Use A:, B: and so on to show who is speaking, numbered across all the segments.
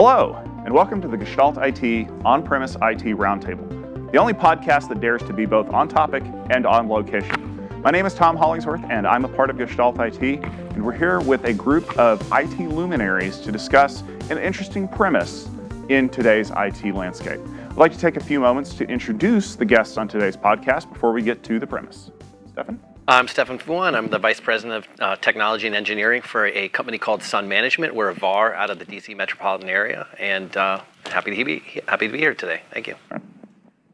A: Hello, and welcome to the Gestalt IT On Premise IT Roundtable, the only podcast that dares to be both on topic and on location. My name is Tom Hollingsworth, and I'm a part of Gestalt IT, and we're here with a group of IT luminaries to discuss an interesting premise in today's IT landscape. I'd like to take a few moments to introduce the guests on today's podcast before we get to the premise. Stefan?
B: I'm Stefan Fouant. I'm the Vice President of uh, Technology and Engineering for a company called Sun Management. We're a VAR out of the DC metropolitan area, and uh, happy to be happy to be here today. Thank you.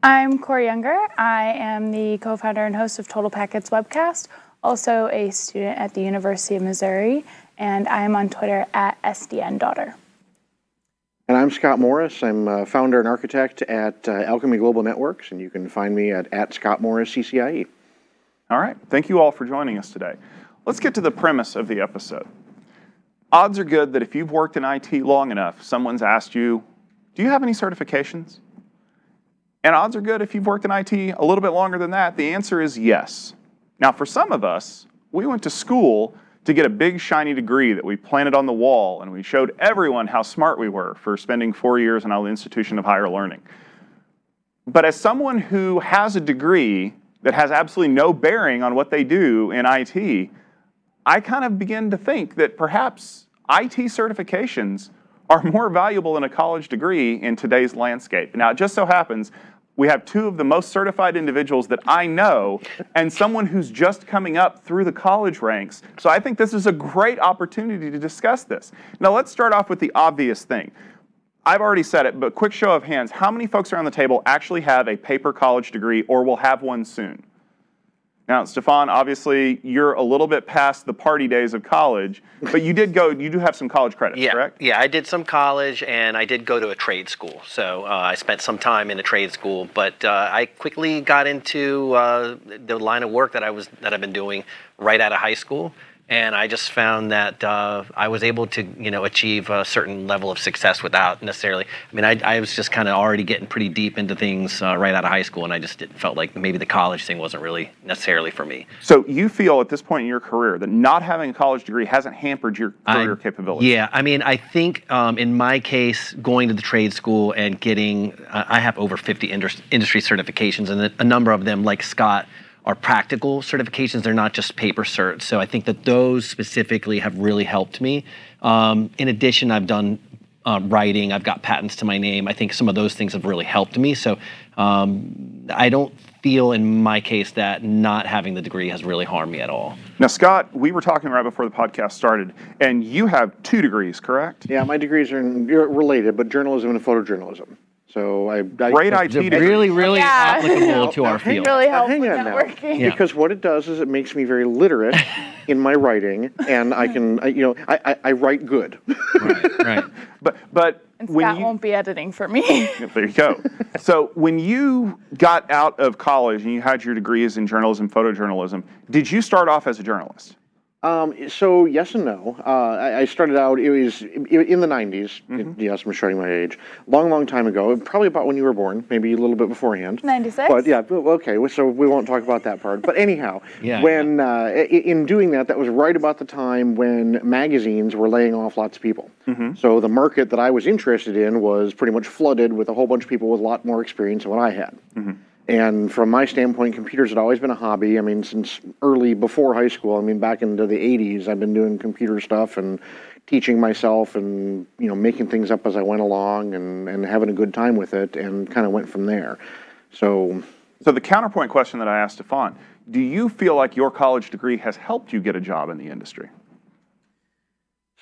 C: I'm Kori Younger. I am the co-founder and host of Total Packets webcast, also a student at the University of Missouri, and I'm on Twitter at SDNDaughter.
D: And I'm Scott Morris. I'm uh, founder and architect at uh, Alchemy Global Networks, and you can find me at, at Scott Morris CCIE.
A: All right. Thank you all for joining us today. Let's get to the premise of the episode. Odds are good that if you've worked in IT long enough, someone's asked you, Do you have any certifications? And odds are good if you've worked in IT a little bit longer than that, the answer is yes. Now, for some of us, we went to school to get a big shiny degree that we planted on the wall and we showed everyone how smart we were for spending four years in an institution of higher learning. But as someone who has a degree that has absolutely no bearing on what they do in IT, I kind of begin to think that perhaps IT certifications are more valuable than a college degree in today's landscape. Now, it just so happens we have two of the most certified individuals that I know and someone who's just coming up through the college ranks. So I think this is a great opportunity to discuss this. Now, let's start off with the obvious thing. I've already said it, but quick show of hands how many folks around the table actually have a paper college degree or will have one soon? Now, Stefan, obviously you're a little bit past the party days of college, but you did go, you do have some college credits,
B: yeah,
A: correct?
B: Yeah, I did some college and I did go to a trade school. So uh, I spent some time in a trade school, but uh, I quickly got into uh, the line of work that I was that I've been doing right out of high school and I just found that uh, I was able to, you know, achieve a certain level of success without necessarily. I mean, I, I was just kind of already getting pretty deep into things uh, right out of high school, and I just felt like maybe the college thing wasn't really necessarily for me.
A: So you feel at this point in your career that not having a college degree hasn't hampered your career
B: I,
A: capabilities?
B: Yeah, I mean, I think um, in my case, going to the trade school and getting, uh, I have over 50 industry certifications, and a number of them, like Scott are practical certifications. They're not just paper certs. So I think that those specifically have really helped me. Um, in addition, I've done uh, writing. I've got patents to my name. I think some of those things have really helped me. So um, I don't feel in my case that not having the degree has really harmed me at all.
A: Now, Scott, we were talking right before the podcast started, and you have two degrees, correct?
D: Yeah, my degrees are related, but journalism and photojournalism. So I, I
A: great IT degree.
B: really, really
C: Yeah.
B: applicable to our field.
C: Really help
D: hang on now.
C: networking.
B: Yeah.
D: because what it does is it makes me very literate in my writing, and I can, I, you know, I, I, I write good.
B: right, right.
A: But but
C: And
A: when
C: Scott
A: you,
C: won't be editing for me.
A: there you go. so when you got out of college and you had your degrees in journalism, photojournalism, did you start off as a journalist?
D: Um, so yes and no. Uh, I, I started out. It was in in the 90s.
A: Mm-hmm.
D: Yes, I'm showing my age. Long, long time ago. Probably about when you were born. Maybe a little bit beforehand.
C: 96?
D: But yeah. Okay. So we won't talk about that part. But anyhow,
B: Yeah,
D: when Uh, in doing that, that was right about the time when magazines were laying off lots of people. So the market that I was interested in was pretty much flooded with a whole bunch of people with a lot more experience than what I had. And from my standpoint, computers had always been a hobby. I mean, since early before high school. I mean, back into the '80s, I've been doing computer stuff and teaching myself, and you know, making things up as I went along, and and having a good time with it, and kind of went from there. So,
A: So the counterpoint question that I asked Stefan, do you feel like your college degree has helped you get a job in the industry?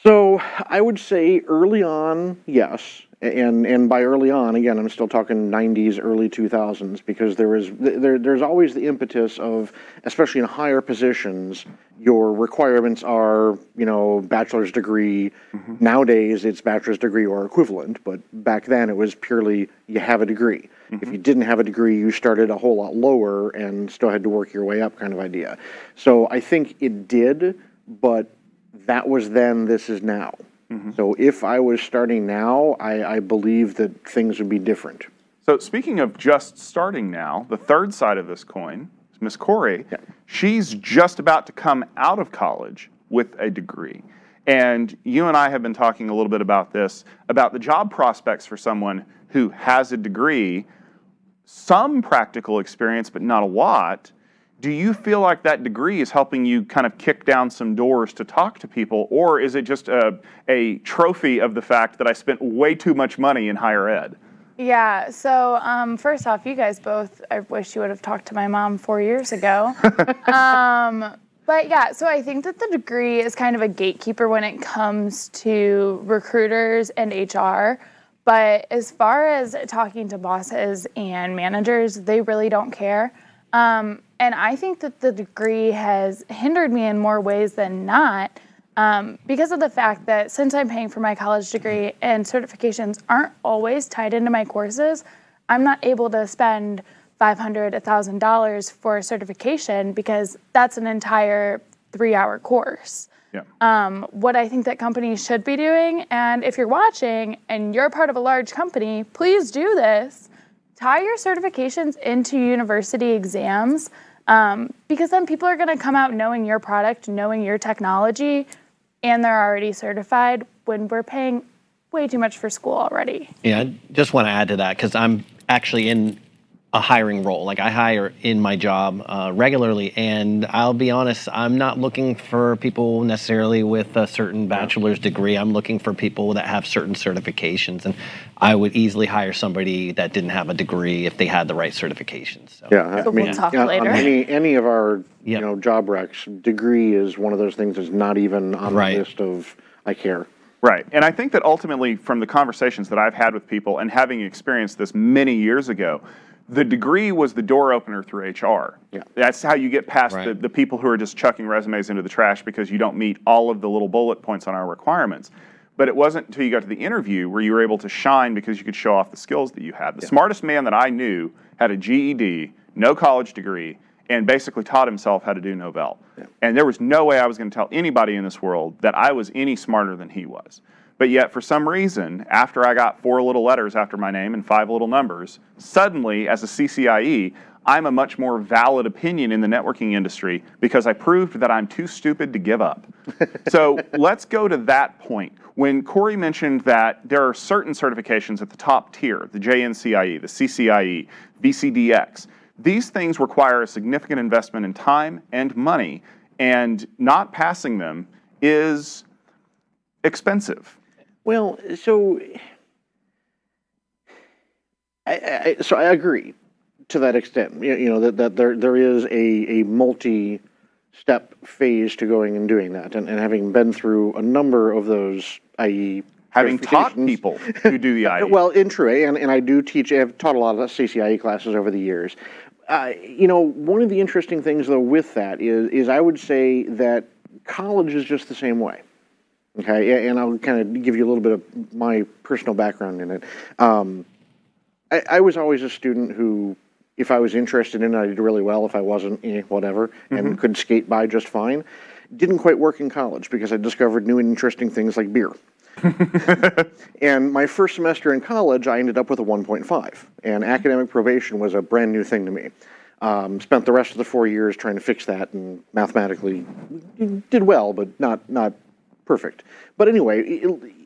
D: So I would say early on, yes, and and by early on, again, I'm still talking '90s, early 2000s, because there is there there's always the impetus of, especially in higher positions, your requirements are you know bachelor's degree. Mm-hmm. Nowadays, it's bachelor's degree or equivalent, but back then it was purely you have a degree. If you mm-hmm. didn't have a degree, you started a whole lot lower and still had to work your way up, kind of idea. So I think it did, but that was then. This is now. Mm-hmm. So if I was starting now, I, I believe that things would be different.
A: So speaking of just starting now, the third side of this coin is Miss Kori. Yeah. She's just about to come out of college with a degree. And you and I have been talking a little bit about this, about the job prospects for someone who has a degree, some practical experience, but not a lot. Do you feel like that degree is helping you kind of kick down some doors to talk to people, or is it just a, a trophy of the fact that I spent way too much money in higher ed?
C: Yeah, so um, first off, you guys both, I wish you would have talked to my mom four years ago. um, but yeah, so I think that the degree is kind of a gatekeeper when it comes to recruiters and HR. But as far as talking to bosses and managers, they really don't care. Um, and I think that the degree has hindered me in more ways than not um, because of the fact that since I'm paying for my college degree and certifications aren't always tied into my courses, I'm not able to spend $500, $1,000 for a certification because that's an entire three hour course.
A: Yeah.
C: Um, what I think that companies should be doing, and if you're watching and you're part of a large company, please do this. Tie your certifications into university exams um, because then people are going to come out knowing your product, knowing your technology, and they're already certified when we're paying way too much for school already.
B: Yeah, I just want to add to that because I'm actually in a hiring role. Like I hire in my job uh, regularly, and I'll be honest, I'm not looking for people necessarily with a certain bachelor's degree. I'm looking for people that have certain certifications, and I would easily hire somebody that didn't have a degree if they had the right certifications. So.
D: Yeah, I
C: But we'll
D: mean,
C: talk
D: yeah,
C: later.
D: any any of our you know job recs, degree is one of those things that's not even on
B: Right.
D: the list of I care.
A: Right. And I think that ultimately, from the conversations that I've had with people and having experienced this many years ago, the degree was the door opener through HR.
D: Yeah.
A: That's how you get past the,
B: Right.
A: the people who are just chucking resumes into the trash because you don't meet all of the little bullet points on our requirements. But it wasn't until you got to the interview where you were able to shine because you could show off the skills that you had. The smartest man that I knew had a GED, no college degree, and basically taught himself how to do Novell. And there was no way I was going to tell anybody in this world that I was any smarter than he was. But yet, for some reason, after I got four little letters after my name and five little numbers, suddenly, as a CCIE, I'm a much more valid opinion in the networking industry because I proved that I'm too stupid to give up. so let's go to that point. When Kori mentioned that there are certain certifications at the top tier, the JNCIE, the CCIE, VCDX, these things require a significant investment in time and money, and not passing them is expensive.
D: Well, so I, I, so I agree to that extent. You, you know that, that there there is a a multi step phase to going and doing that, and, and having been through a number of those, i.e.
A: Having taught people to do the IE.
D: Well, in true, and, and I do teach, I've taught a lot of CCIE classes over the years. Uh, you know, one of the interesting things though with that is, is I would say that college is just the same way. Okay, and I'll kind of give you a little bit of my personal background in it. Um, I, I was always a student who, if I was interested in it, I did really well. If I wasn't, eh, whatever, and could skate by just fine. Didn't quite work in college because I discovered new and interesting things like beer. And my first semester in college, I ended up with a 1.5, and academic probation was a brand new thing to me. Um, spent the rest of the four years trying to fix that, and mathematically did well, but not not perfect. But anyway,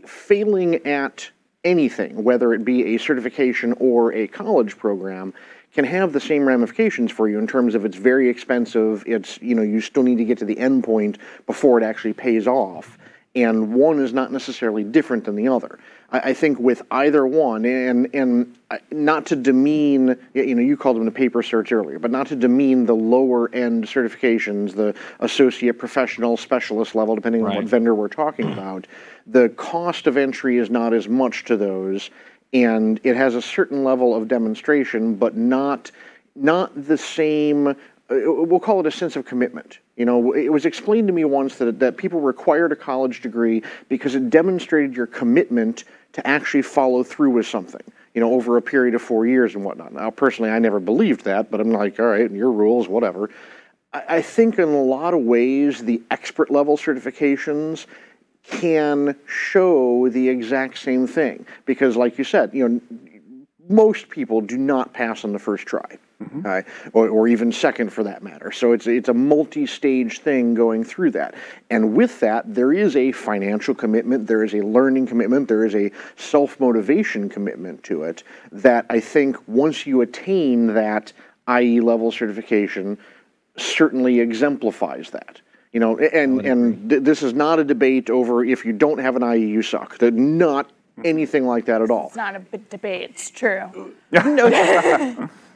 D: failing at anything, whether it be a certification or a college program, can have the same ramifications for you in terms of it's very expensive. It's you know you still need to get to the end point before it actually pays off and one is not necessarily different than the other. I, I think with either one, and and not to demean, you know, you called them the paper certs earlier, but not to demean the lower end certifications, the associate, professional, specialist level, depending on what vendor we're talking about. The cost of entry is not as much to those, and it has a certain level of demonstration, but not not the same. Uh, We'll call it a sense of commitment. You know, it was explained to me once that that people required a college degree because it demonstrated your commitment to actually follow through with something. You know, over a period of four years and whatnot. Now, personally, I never believed that, but I'm like, all right, your rules, whatever. I, I think in a lot of ways, the expert level certifications can show the exact same thing because like you said you know most people do not pass on the first try uh, or, or even second for that matter. So it's it's a multi-stage thing going through that, and with that there is a financial commitment, there is a learning commitment, there is a self-motivation commitment to it that I think once you attain that IE level certification, certainly exemplifies that. You know, and and th- this is not a debate over if you don't have an IE you suck. That not anything like that at all.
C: It's not a b- debate. It's true.
D: No,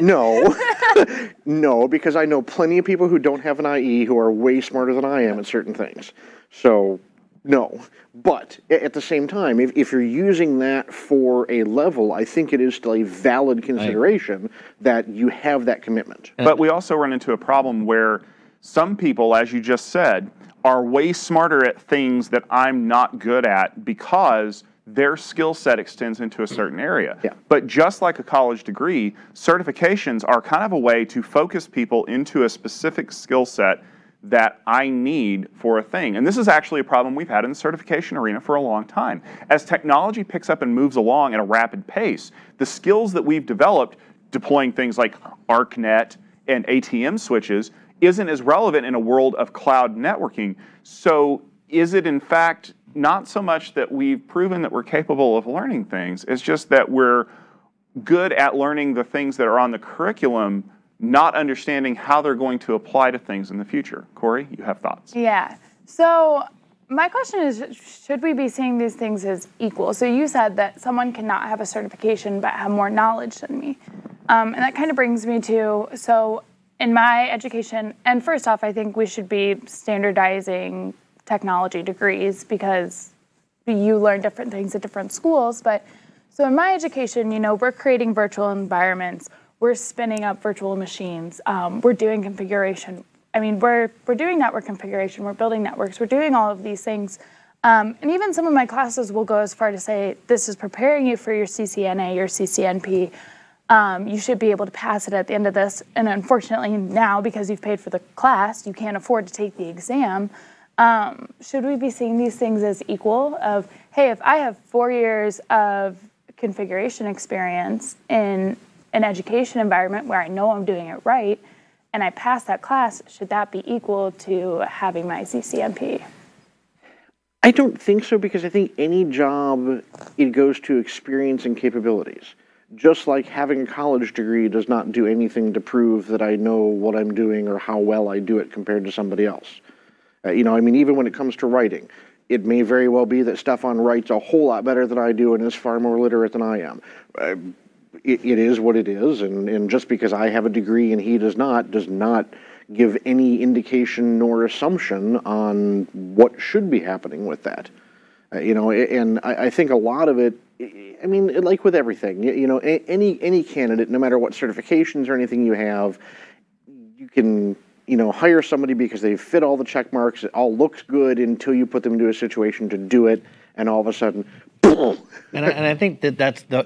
D: no, no, because I know plenty of people who don't have an IE who are way smarter than I am at certain things. So, no. But at the same time, if, if you're using that for a level, I think it is still a valid consideration that you have that commitment.
A: But we also run into a problem where some people, as you just said, are way smarter at things that I'm not good at because their skill set extends into a certain area.
D: Yeah.
A: But just like a college degree, certifications are kind of a way to focus people into a specific skill set that I need for a thing. And this is actually a problem we've had in the certification arena for a long time. As technology picks up and moves along at a rapid pace, the skills that we've developed deploying things like ArcNet and ATM switches isn't as relevant in a world of cloud networking. So, is it in fact not so much that we've proven that we're capable of learning things, it's just that we're good at learning the things that are on the curriculum, not understanding how they're going to apply to things in the future. Kori, you have thoughts?
C: Yeah. So my question is, should we be seeing these things as equal? So you said that someone cannot have a certification but have more knowledge than me, um, and that kind of brings me to so in my education. And first off, I think we should be standardizing technology degrees because you learn different things at different schools. But so in my education, you know, we're creating virtual environments, we're spinning up virtual machines, um, we're doing configuration. I mean, we're we're doing network configuration, we're building networks, we're doing all of these things. Um, and even some of my classes will go as far to say this is preparing you for your CCNA, your CCNP. Um, you should be able to pass it at the end of this. And unfortunately, now because you've paid for the class, you can't afford to take the exam. Um, should we be seeing these things as equal? Of hey, if I have four years of configuration experience in an education environment where I know I'm doing it right, and I pass that class, should that be equal to having my CCNP?
D: I don't think so because I think any job it goes to experience and capabilities. Just like having a college degree does not do anything to prove that I know what I'm doing or how well I do it compared to somebody else. Uh, you know, I mean, even when it comes to writing, it may very well be that Stefan writes a whole lot better than I do and is far more literate than I am. Uh, it, it is what it is, and, and just because I have a degree and he does not, does not give any indication nor assumption on what should be happening with that. Uh, you know, and I, I think a lot of it. I mean, like with everything, you, you know, any any candidate, no matter what certifications or anything you have, you can you know hire somebody because they fit all the check marks. It all looks good until you put them into a situation to do it, and all of a sudden, boom.
B: And I, and I think that that's the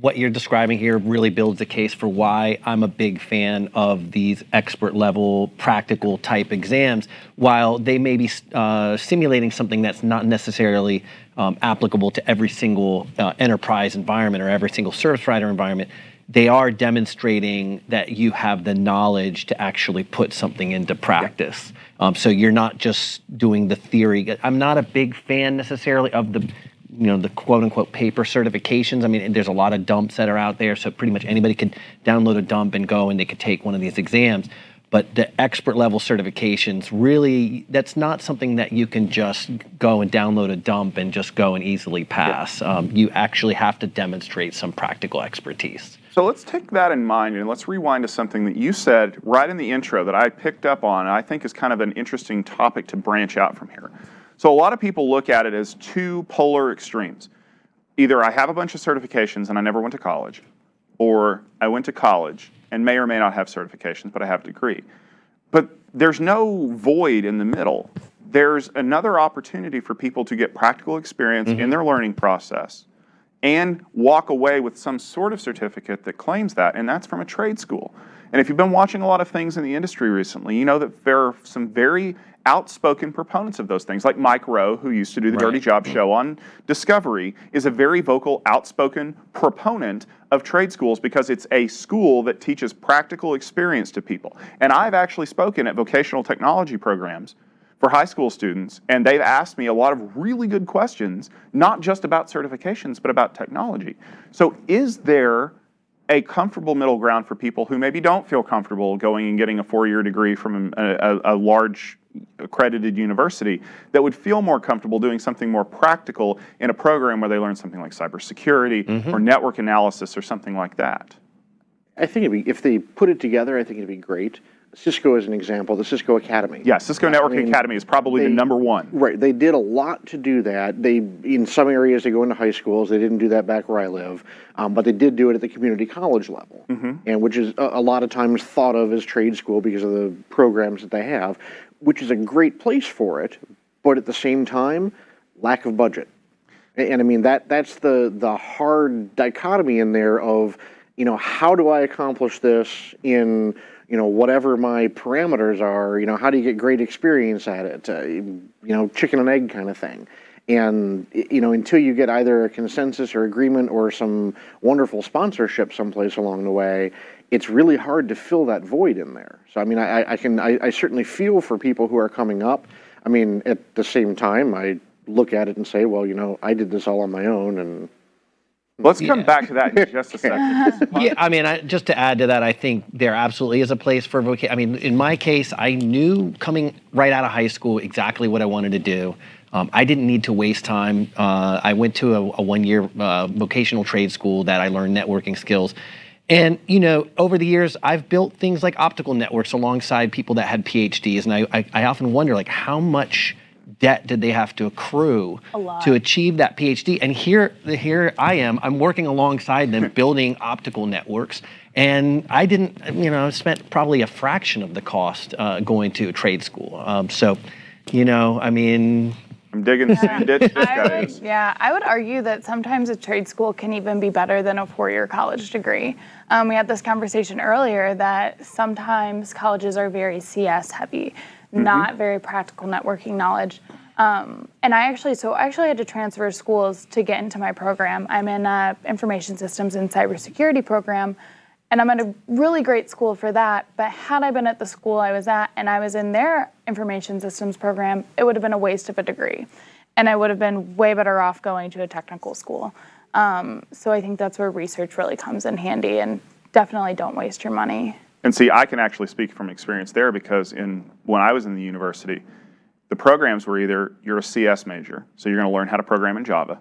B: what you're describing here really builds the case for why I'm a big fan of these expert level practical type exams. While they may be uh, simulating something that's not necessarily um, applicable to every single uh, enterprise environment or every single service provider environment, they are demonstrating that you have the knowledge to actually put something into practice. Um, so you're not just doing the theory. I'm not a big fan necessarily of the you know the quote unquote paper certifications. I mean, there's a lot of dumps that are out there, so pretty much anybody can download a dump and go and they could take one of these exams. But the expert level certifications really that's not something that you can just go and download a dump and just go and easily pass. Um, you actually have to demonstrate some practical expertise.
A: So let's take that in mind and let's rewind to something that you said right in the intro that I picked up on and I think is kind of an interesting topic to branch out from here. So a lot of people look at it as two polar extremes. Either I have a bunch of certifications and I never went to college, or I went to college and may or may not have certifications, but I have a degree. But there's no void in the middle. There's another opportunity for people to get practical experience mm-hmm. in their learning process and walk away with some sort of certificate that claims that, and that's from a trade school. And if you've been watching a lot of things in the industry recently, you know that there are some very outspoken proponents of those things, like Mike Rowe, who used to do the Dirty
B: Right.
A: Job show on Discovery, is a very vocal, outspoken proponent of trade schools because it's a school that teaches practical experience to people. And I've actually spoken at vocational technology programs for high school students, and they've asked me a lot of really good questions, not just about certifications, but about technology. So, is there a comfortable middle ground for people who maybe don't feel comfortable going and getting a four year degree from a, a, a large accredited university that would feel more comfortable doing something more practical in a program where they learn something like cybersecurity mm-hmm. or network analysis or something like that?
D: I think it'd be, if they put it together, I think it'd be great. Cisco is an example, the Cisco Academy.
A: Yeah, Cisco Networking
D: mean,
A: Academy is probably the number one.
D: Right, they did a lot to do that. They, in some areas, they go into high schools. They didn't do that back where I live, um, but they did do it at the community college level, and which is a, a lot of times thought of as trade school because of the programs that they have, which is a great place for it. But at the same time, lack of budget. And, and I mean that that's the the hard dichotomy in there of you know how do I accomplish this in you know whatever my parameters are you know how do you get great experience at it? Uh, you know chicken and egg kind of thing. And you know until you get either a consensus or agreement or some wonderful sponsorship someplace along the way it's really hard to fill that void in there. So i mean i, I- can I, I certainly feel for people who are coming up. I mean at the same time i look at it and say well you know i did this all on my own and
A: Let's come back to that in just a second.
B: yeah, I mean, I, just to add to that, I think there absolutely is a place for vocation. I mean, in my case, I knew coming right out of high school exactly what I wanted to do. Um, I didn't need to waste time. Uh, I went to a, a one-year uh, vocational trade school that I learned networking skills. And you know, over the years, I've built things like optical networks alongside people that had PhDs, and I, I, I often wonder, like, how much debt did they have to accrue to achieve that PhD? And here, here I am. I'm working alongside them, building optical networks, and I didn't, you know, spent probably a fraction of the cost uh, going to a trade school. Um, so, you know, I mean,
A: I'm digging the same ditch this guy is.
C: yeah, I would argue that sometimes a trade school can even be better than a four-year college degree. Um, we had this conversation earlier that sometimes colleges are very CS heavy, not very practical networking knowledge. Um, and I actually, so I actually had to transfer schools to get into my program. I'm in a information systems and cybersecurity program, and I'm at a really great school for that. But had I been at the school I was at and I was in their information systems program, it would have been a waste of a degree. And I would have been way better off going to a technical school. Um, so I think that's where research really comes in handy. And definitely don't waste your money.
A: And see, I can actually speak from experience there because in when I was in the university, the programs were either you're a CS major, so you're going to learn how to program in Java,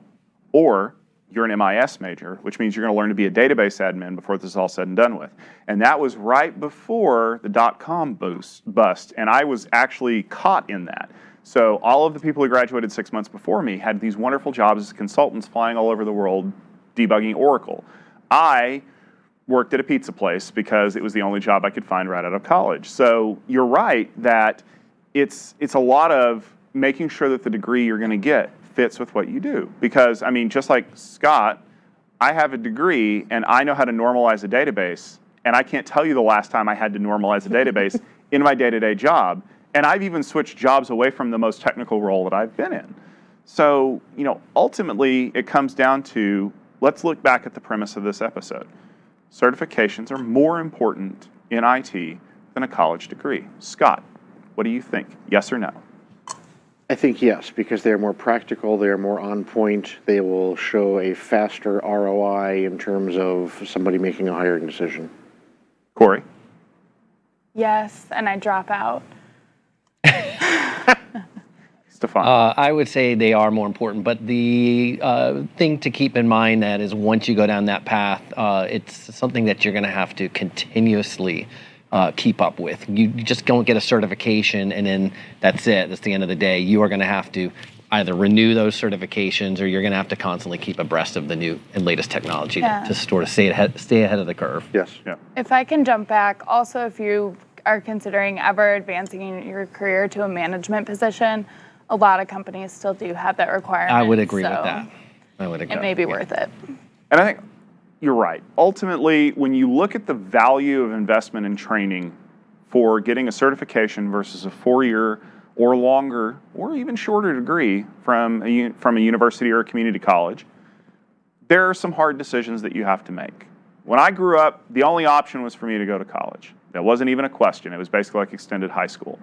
A: or you're an MIS major, which means you're going to learn to be a database admin before this is all said and done with. And that was right before the dot com bust, and I was actually caught in that. So all of the people who graduated six months before me had these wonderful jobs as consultants flying all over the world debugging Oracle. I worked at a pizza place because it was the only job I could find right out of college. So you're right that it's it's a lot of making sure that the degree you're going to get fits with what you do. Because I mean, just like Scott, I have a degree and I know how to normalize a database, and I can't tell you the last time I had to normalize a database in my day-to-day job. And I've even switched jobs away from the most technical role that I've been in. So, you know, ultimately it comes down to let's look back at the premise of this episode. Certifications are more important in IT than a college degree. Scott, what do you think? Yes or no?
D: I think yes, because they're more practical, they're more on point, they will show a faster ROI in terms of somebody making a hiring decision.
A: Kori?
C: Yes, and I drop out.
A: Stefan?
B: Uh, I would say they are more important, but the uh, thing to keep in mind that is once you go down that path, uh, it's something that you're going to have to continuously uh, keep up with. You, you just don't get a certification and then that's it. That's the end of the day. You are going to have to either renew those certifications or you're going to have to constantly keep abreast of the new and latest technology
C: Yeah.
B: to, to sort of stay ahead, stay ahead of the curve.
D: Yes.
A: yeah.
C: If I can jump back, also if you are considering ever advancing your career to a management position, a lot of companies still do have that requirement.
B: I would agree with that. I would agree.
C: It may be
B: Yeah.
C: worth it.
A: And I think you're right. Ultimately, when you look at the value of investment in training for getting a certification versus a four year or longer or even shorter degree from a, from a university or a community college, there are some hard decisions that you have to make. When I grew up, the only option was for me to go to college. That wasn't even a question. It was basically like extended high school.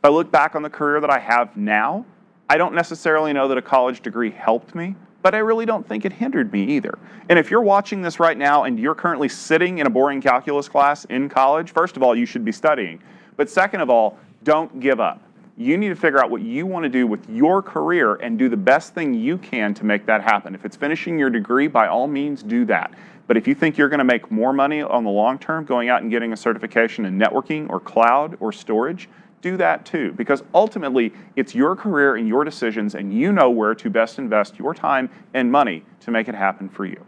A: If I look back on the career that I have now, I don't necessarily know that a college degree helped me, but I really don't think it hindered me either. And if you're watching this right now and you're currently sitting in a boring calculus class in college, first of all, you should be studying. But second of all, don't give up. You need to figure out what you want to do with your career and do the best thing you can to make that happen. If it's finishing your degree, by all means do that. But if you think you're going to make more money on the long term going out and getting a certification in networking or cloud or storage, do that too. Because ultimately, it's your career and your decisions, and you know where to best invest your time and money to make it happen for you.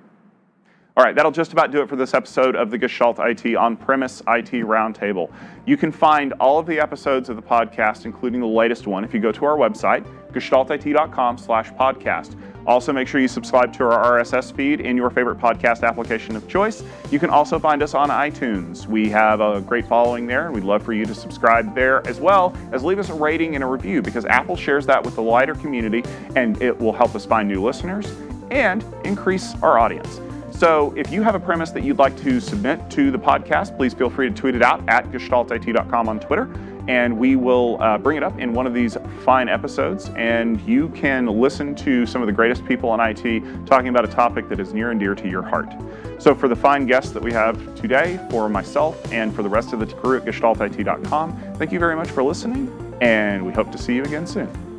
A: All right, that'll just about do it for this episode of the Gestalt IT on premise IT Roundtable. You can find all of the episodes of the podcast, including the latest one, if you go to our website, gestaltit.com slash podcast. Also, make sure you subscribe to our RSS feed in your favorite podcast application of choice. You can also find us on iTunes. We have a great following there, and we'd love for you to subscribe there as well as leave us a rating and a review because Apple shares that with the wider community and it will help us find new listeners and increase our audience. So if you have a premise that you'd like to submit to the podcast, please feel free to tweet it out at gestaltit.com on Twitter and we will uh, bring it up in one of these fine episodes. And you can listen to some of the greatest people in IT talking about a topic that is near and dear to your heart. So, for the fine guests that we have today, for myself and for the rest of the crew at gestaltit.com, thank you very much for listening, and we hope to see you again soon.